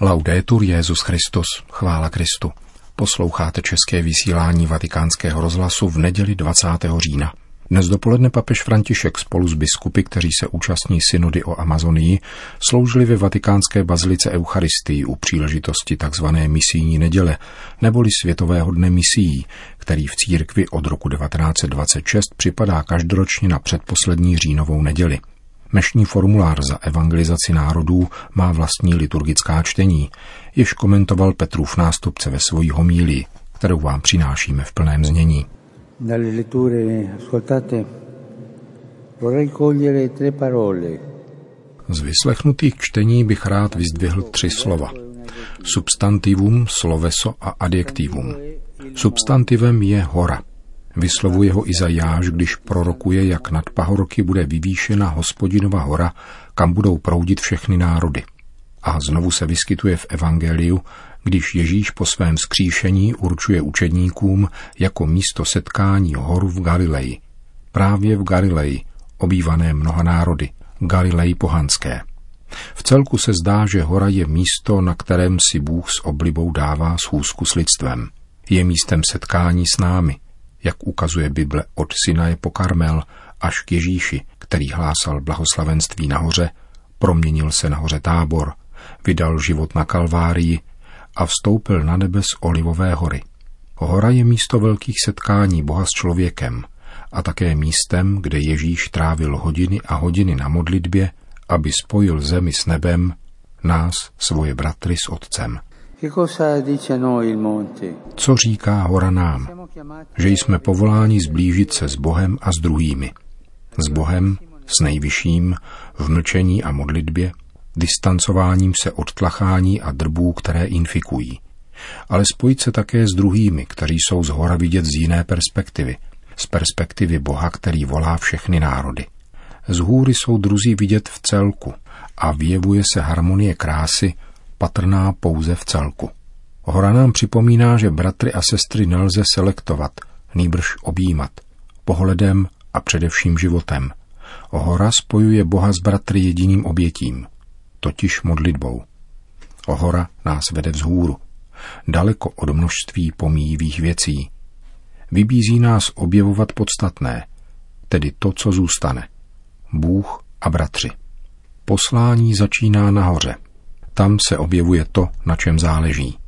Laudetur Jezus Christus, chvála Kristu. Posloucháte české vysílání Vatikánského rozhlasu v neděli 20. října. Dnes dopoledne papež František spolu s biskupy, kteří se účastní synody o Amazonii, sloužili ve vatikánské bazilice Eucharistii u příležitosti tzv. misijní neděle, neboli Světového dne misií, který v církvi od roku 1926 připadá každoročně na předposlední říjnovou neděli. Mešní formulář za evangelizaci národů má vlastní liturgická čtení, jež komentoval Petrův nástupce ve svojí homílii, kterou vám přinášíme v plném znění. Z vyslechnutých čtení bych rád vyzdvihl tři slova. Substantivum, sloveso a adjektivum. Substantivem je hora – Vyslovuje ho Izajáš, když prorokuje, jak nad pahorky bude vyvýšena hospodinova hora, kam budou proudit všechny národy. A znovu se vyskytuje v Evangeliu, když Ježíš po svém skříšení určuje učedníkům jako místo setkání horu v Galileji. Právě v Galileji, obývané mnoha národy, Galileji pohanské. V celku se zdá, že hora je místo, na kterém si Bůh s oblibou dává schůzku s lidstvem. Je místem setkání s námi, jak ukazuje Bible od Sinaje po Karmel až k Ježíši, který hlásal blahoslavenství nahoře, proměnil se nahoře tábor, vydal život na Kalvárii a vstoupil na nebe z Olivové hory. Hora je místo velkých setkání Boha s člověkem a také místem, kde Ježíš trávil hodiny a hodiny na modlitbě, aby spojil zemi s nebem, nás, svoje bratry s Otcem. Co říká hora nám? Že jsme povoláni zblížit se s Bohem a s druhými. S Bohem, s nejvyšším, v mlčení a modlitbě, distancováním se od tlachání a drbů, které infikují. Ale spojit se také s druhými, kteří jsou z hora vidět z jiné perspektivy, z perspektivy Boha, který volá všechny národy. Z hůry jsou druzí vidět v celku a vyjevuje se harmonie krásy, patrná pouze v celku. Hora nám připomíná, že bratry a sestry nelze selektovat, nýbrž objímat, pohledem a především životem. Hora spojuje Boha s bratry jediným obětím, totiž modlitbou. Hora nás vede vzhůru, daleko od množství pomíjivých věcí. Vybízí nás objevovat podstatné, tedy to, co zůstane. Bůh a bratři. Poslání začíná nahoře. Tam se objevuje to, na čem záleží.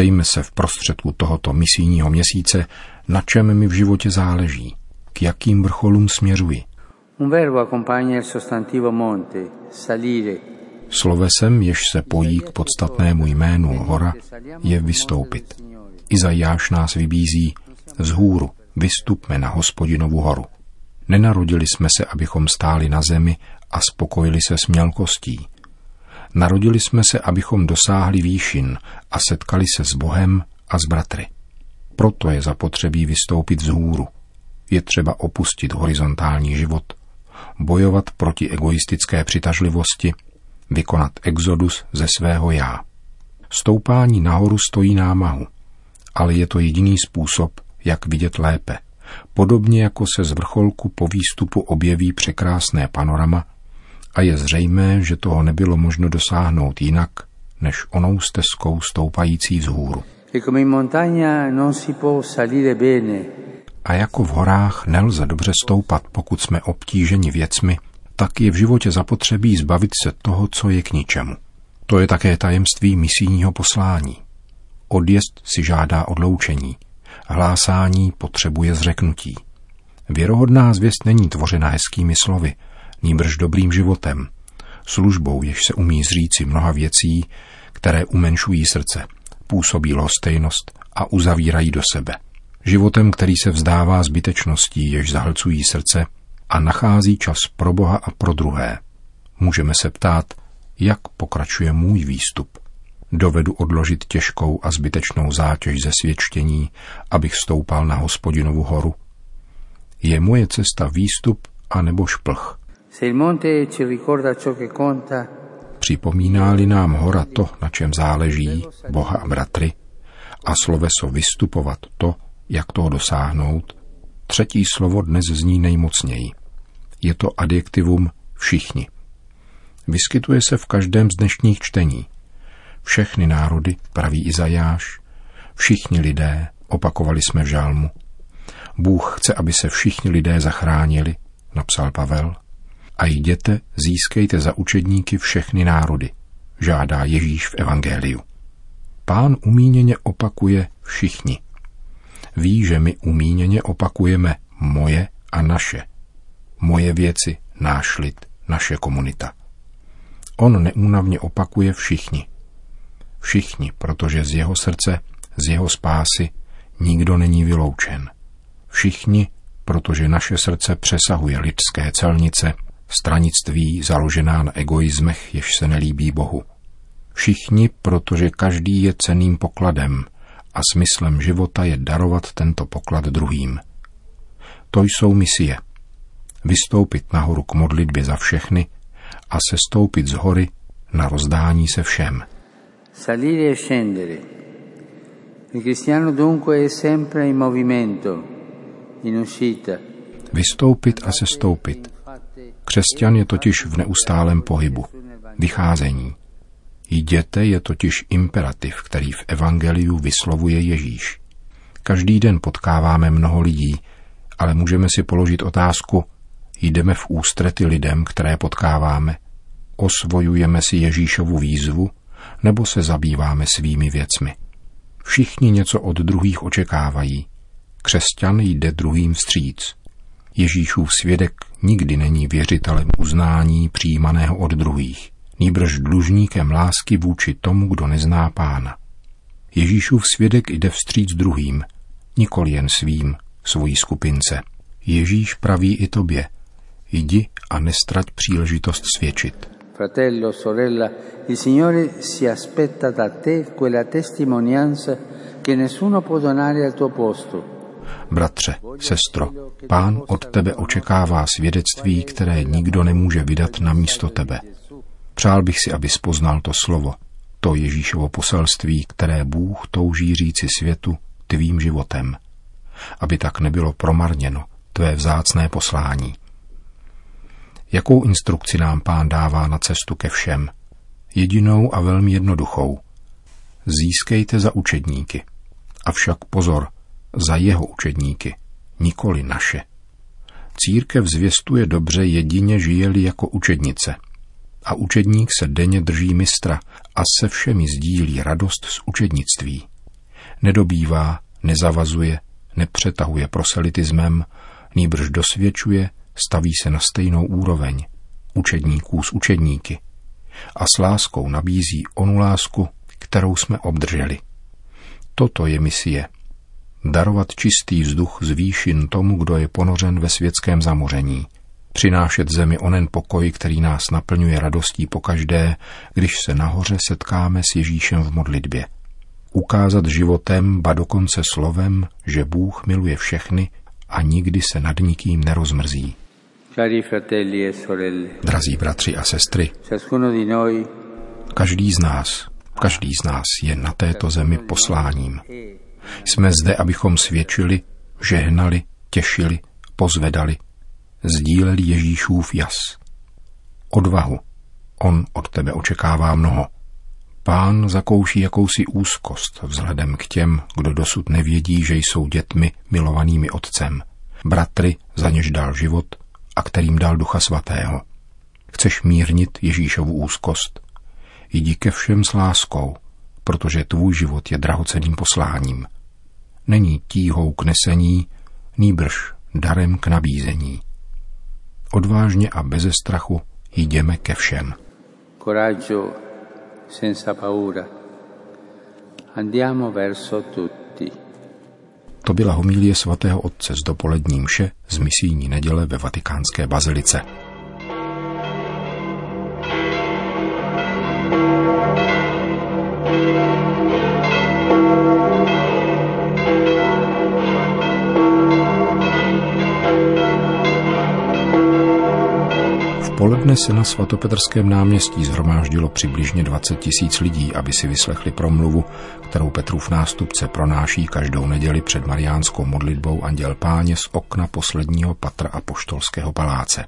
Ptejme se v prostředku tohoto misijního měsíce, na čem mi v životě záleží, k jakým vrcholům směřuji. Slovesem, jež se pojí k podstatnému jménu hora, je vystoupit. Izajáš nás vybízí z hůru, vystupme na hospodinovu horu. Nenarodili jsme se, abychom stáli na zemi a spokojili se s mělkostí, Narodili jsme se, abychom dosáhli výšin a setkali se s Bohem a s bratry. Proto je zapotřebí vystoupit z hůru. Je třeba opustit horizontální život, bojovat proti egoistické přitažlivosti, vykonat exodus ze svého já. Stoupání nahoru stojí námahu, ale je to jediný způsob, jak vidět lépe. Podobně jako se z vrcholku po výstupu objeví překrásné panorama, a je zřejmé, že toho nebylo možno dosáhnout jinak, než onou stezkou stoupající vzhůru. E a jako v horách nelze dobře stoupat, pokud jsme obtíženi věcmi, tak je v životě zapotřebí zbavit se toho, co je k ničemu. To je také tajemství misijního poslání. Odjezd si žádá odloučení. Hlásání potřebuje zřeknutí. Věrohodná zvěst není tvořena hezkými slovy, nýbrž dobrým životem, službou, jež se umí zříci mnoha věcí, které umenšují srdce, působí lhostejnost a uzavírají do sebe. Životem, který se vzdává zbytečností, jež zahlcují srdce a nachází čas pro Boha a pro druhé. Můžeme se ptát, jak pokračuje můj výstup. Dovedu odložit těžkou a zbytečnou zátěž ze svědčení, abych stoupal na hospodinovu horu? Je moje cesta výstup a nebo šplch? Připomíná-li nám hora to, na čem záleží, Boha a bratry, a sloveso vystupovat to, jak toho dosáhnout, třetí slovo dnes zní nejmocněji. Je to adjektivum všichni. Vyskytuje se v každém z dnešních čtení. Všechny národy, praví Izajáš, všichni lidé, opakovali jsme v žálmu. Bůh chce, aby se všichni lidé zachránili, napsal Pavel. A jděte, získejte za učedníky všechny národy, žádá Ježíš v Evangeliu. Pán umíněně opakuje všichni. Ví, že my umíněně opakujeme moje a naše. Moje věci, náš lid, naše komunita. On neúnavně opakuje všichni. Všichni, protože z jeho srdce, z jeho spásy nikdo není vyloučen. Všichni, protože naše srdce přesahuje lidské celnice, stranictví založená na egoizmech, jež se nelíbí Bohu. Všichni, protože každý je ceným pokladem a smyslem života je darovat tento poklad druhým. To jsou misie. Vystoupit nahoru k modlitbě za všechny a sestoupit z hory na rozdání se všem. Salire e scendere. Il cristiano dunque è sempre in movimento, in uscita. Vystoupit a sestoupit. Křesťan je totiž v neustálém pohybu, vycházení. Jděte je totiž imperativ, který v Evangeliu vyslovuje Ježíš. Každý den potkáváme mnoho lidí, ale můžeme si položit otázku, jdeme v ústrety lidem, které potkáváme, osvojujeme si Ježíšovu výzvu, nebo se zabýváme svými věcmi. Všichni něco od druhých očekávají. Křesťan jde druhým vstříc. Ježíšův svědek nikdy není věřitelem uznání přijímaného od druhých nýbrž dlužníkem lásky vůči tomu, kdo nezná pána. Ježíšův svědek jde vstříc druhým, nikoli jen svým, svojí skupince. Ježíš praví i tobě, jdi a nestrať příležitost svědčit. Fratello, sorella, il Signore si aspetta da te quella testimonianza che nessuno può donare al tuo posto. Bratře, sestro, pán od tebe očekává svědectví, které nikdo nemůže vydat na místo tebe. Přál bych si, aby spoznal to slovo, to Ježíšovo poselství, které Bůh touží říci světu tvým životem, aby tak nebylo promarněno tvé vzácné poslání. Jakou instrukci nám pán dává na cestu ke všem? Jedinou a velmi jednoduchou. Získejte za učedníky. Avšak pozor, za jeho učedníky, nikoli naše. Církev zvěstuje dobře jedině žijeli jako učednice – a učedník se denně drží mistra a se všemi sdílí radost z učednictví. Nedobývá, nezavazuje, nepřetahuje proselitismem, nýbrž dosvědčuje, staví se na stejnou úroveň, učedníků s učedníky a s láskou nabízí onu lásku, kterou jsme obdrželi. Toto je misie. Darovat čistý vzduch z výšin tomu, kdo je ponořen ve světském zamoření – přinášet zemi onen pokoj, který nás naplňuje radostí pokaždé, když se nahoře setkáme s Ježíšem v modlitbě. Ukázat životem, ba dokonce slovem, že Bůh miluje všechny a nikdy se nad nikým nerozmrzí. E Drazí bratři a sestry, každý z nás, každý z nás je na této zemi posláním. Jsme zde, abychom svědčili, žehnali, těšili, pozvedali, sdíleli Ježíšův jas. Odvahu. On od tebe očekává mnoho. Pán zakouší jakousi úzkost vzhledem k těm, kdo dosud nevědí, že jsou dětmi milovanými otcem, bratry, za něž dal život a kterým dal ducha svatého. Chceš mírnit Ježíšovu úzkost? Jdi ke všem s láskou, protože tvůj život je drahoceným posláním. Není tíhou k nesení, nýbrž darem k nabízení. Odvážně a beze strachu jdeme ke všem. Coraggio senza paura. Andiamo verso tutti. To byla homilie svatého otce z dopolední mše z misijní neděle ve vatikánské bazilice. Poledne se na svatopetrském náměstí zhromáždilo přibližně 20 tisíc lidí, aby si vyslechli promluvu, kterou Petrův nástupce pronáší každou neděli před mariánskou modlitbou Anděl Páně z okna posledního patra apoštolského paláce.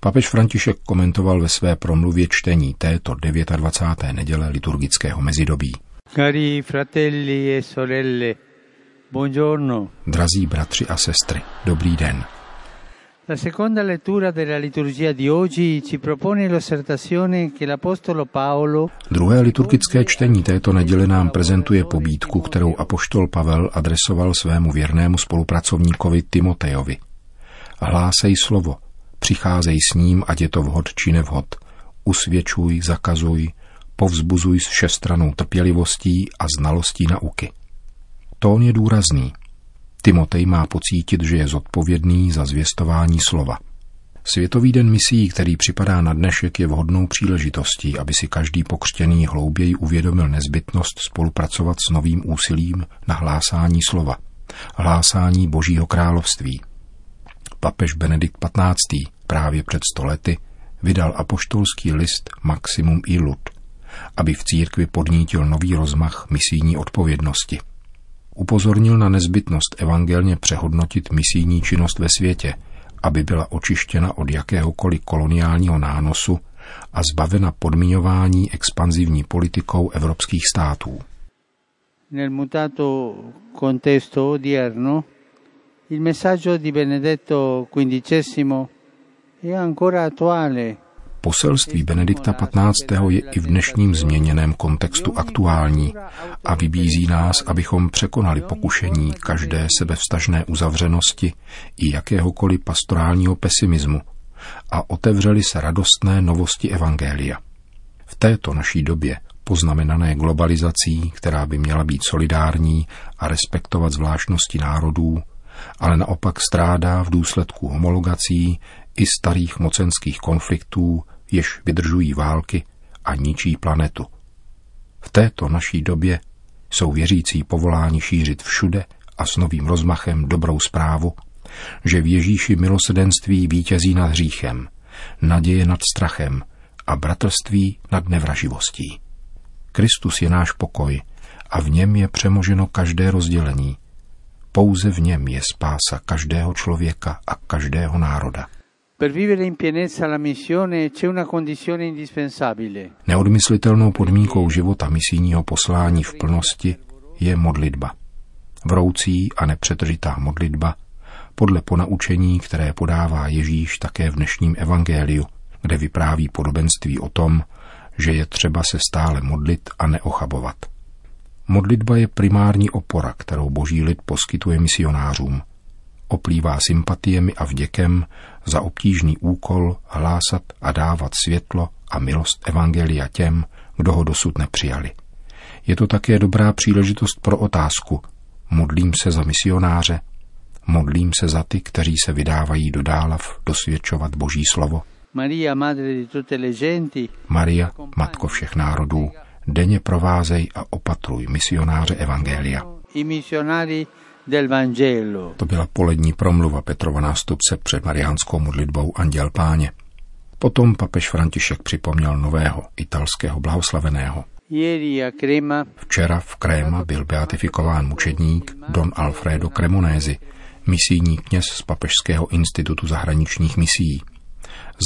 Papež František komentoval ve své promluvě čtení této 29. neděle liturgického mezidobí. Cari fratelli e sorelle, buongiorno. Drazí bratři a sestry, dobrý den. La seconda lettura della liturgia di oggi ci propone l'ossertazione che l'Apostolo Paolo Druhé liturgické čtení této neděle nám prezentuje pobídku, kterou apoštol Pavel adresoval svému věrnému spolupracovníkovi Timotejovi. Hlásej slovo, přicházej s ním, ať je to vhod či nevhod. Usvědčuj, zakazuj, povzbuzuj s všestranou trpělivostí a znalostí nauky. Tón je důrazný. Timotej má pocítit, že je zodpovědný za zvěstování slova. Světový den misí, který připadá na dnešek, je vhodnou příležitostí, aby si každý pokřtěný hlouběji uvědomil nezbytnost spolupracovat s novým úsilím na hlásání slova, hlásání Božího království. Papež Benedikt XV. právě před stolety vydal apoštolský list Maximum Ilud, aby v církvi podnítil nový rozmach misijní odpovědnosti. Upozornil na nezbytnost evangelně přehodnotit misijní činnost ve světě, aby byla očištěna od jakéhokoliv koloniálního nánosu a zbavena podmiňování expanzivní politikou evropských států. Nel mutato contesto odierno, il messaggio di Benedetto XV è ancora attuale Poselství Benedikta XV. je i v dnešním změněném kontextu aktuální a vybízí nás, abychom překonali pokušení každé sebevstažné uzavřenosti i jakéhokoliv pastorálního pesimismu a otevřeli se radostné novosti Evangelia. V této naší době, poznamenané globalizací, která by měla být solidární a respektovat zvláštnosti národů, ale naopak strádá v důsledku homologací i starých mocenských konfliktů, jež vydržují války a ničí planetu. V této naší době jsou věřící povoláni šířit všude a s novým rozmachem dobrou zprávu, že v Ježíši milosedenství vítězí nad hříchem, naděje nad strachem a bratrství nad nevraživostí. Kristus je náš pokoj a v něm je přemoženo každé rozdělení. Pouze v něm je spása každého člověka a každého národa. Per vivere in pienezza la missione c'è una condizione indispensabile. Neodmyslitelnou podmínkou života misijního poslání v plnosti je modlitba. Vroucí a nepřetržitá modlitba podle ponaučení, které podává Ježíš také v dnešním evangeliu, kde vypráví podobenství o tom, že je třeba se stále modlit a neochabovat. Modlitba je primární opora, kterou boží lid poskytuje misionářům – oplývá sympatiemi a vděkem za obtížný úkol hlásat a dávat světlo a milost Evangelia těm, kdo ho dosud nepřijali. Je to také dobrá příležitost pro otázku. Modlím se za misionáře, modlím se za ty, kteří se vydávají do dálav dosvědčovat Boží slovo. Maria, matko všech národů, denně provázej a opatruj misionáře Evangelia. i. To byla polední promluva Petrova nástupce před mariánskou modlitbou Anděl Páně. Potom papež František připomněl nového italského blahoslaveného. Včera v Kréma byl beatifikován mučedník Don Alfredo Cremonesi, misijní kněz z Papežského institutu zahraničních misií.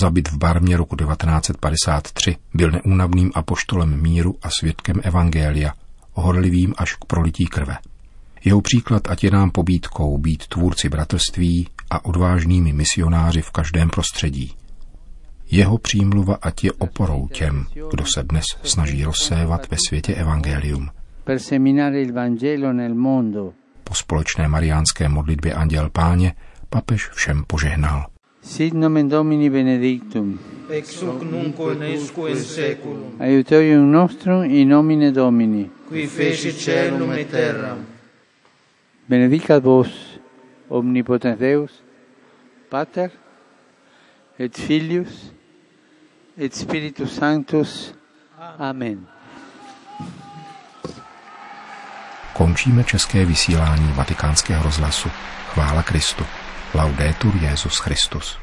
Zabit v Barmě roku 1953 byl neúnavným apoštolem míru a svědkem evangelia, horlivým až k prolití krve. Jeho příklad ať je nám pobídkou být tvůrci bratrství a odvážnými misionáři v každém prostředí. Jeho přímluva ať je oporou těm, kdo se dnes snaží rozsévat ve světě evangelium. per seminare il Vangelo nel mondo. Po společné mariánské modlitbě Anděl Páně papež všem požehnal. Sit nomen Domini benedictum. ex hoc nunc et usque in seculum, Aiutorium nostrum in nomine Domini. qui feci celum et terram. Benedicat vos, omnipotens Deus, Pater, et Filius, et Spiritus Sanctus. Amen. Končíme české vysílání vatikánského rozhlasu. Chvála Kristu. Laudetur Jezus Christus.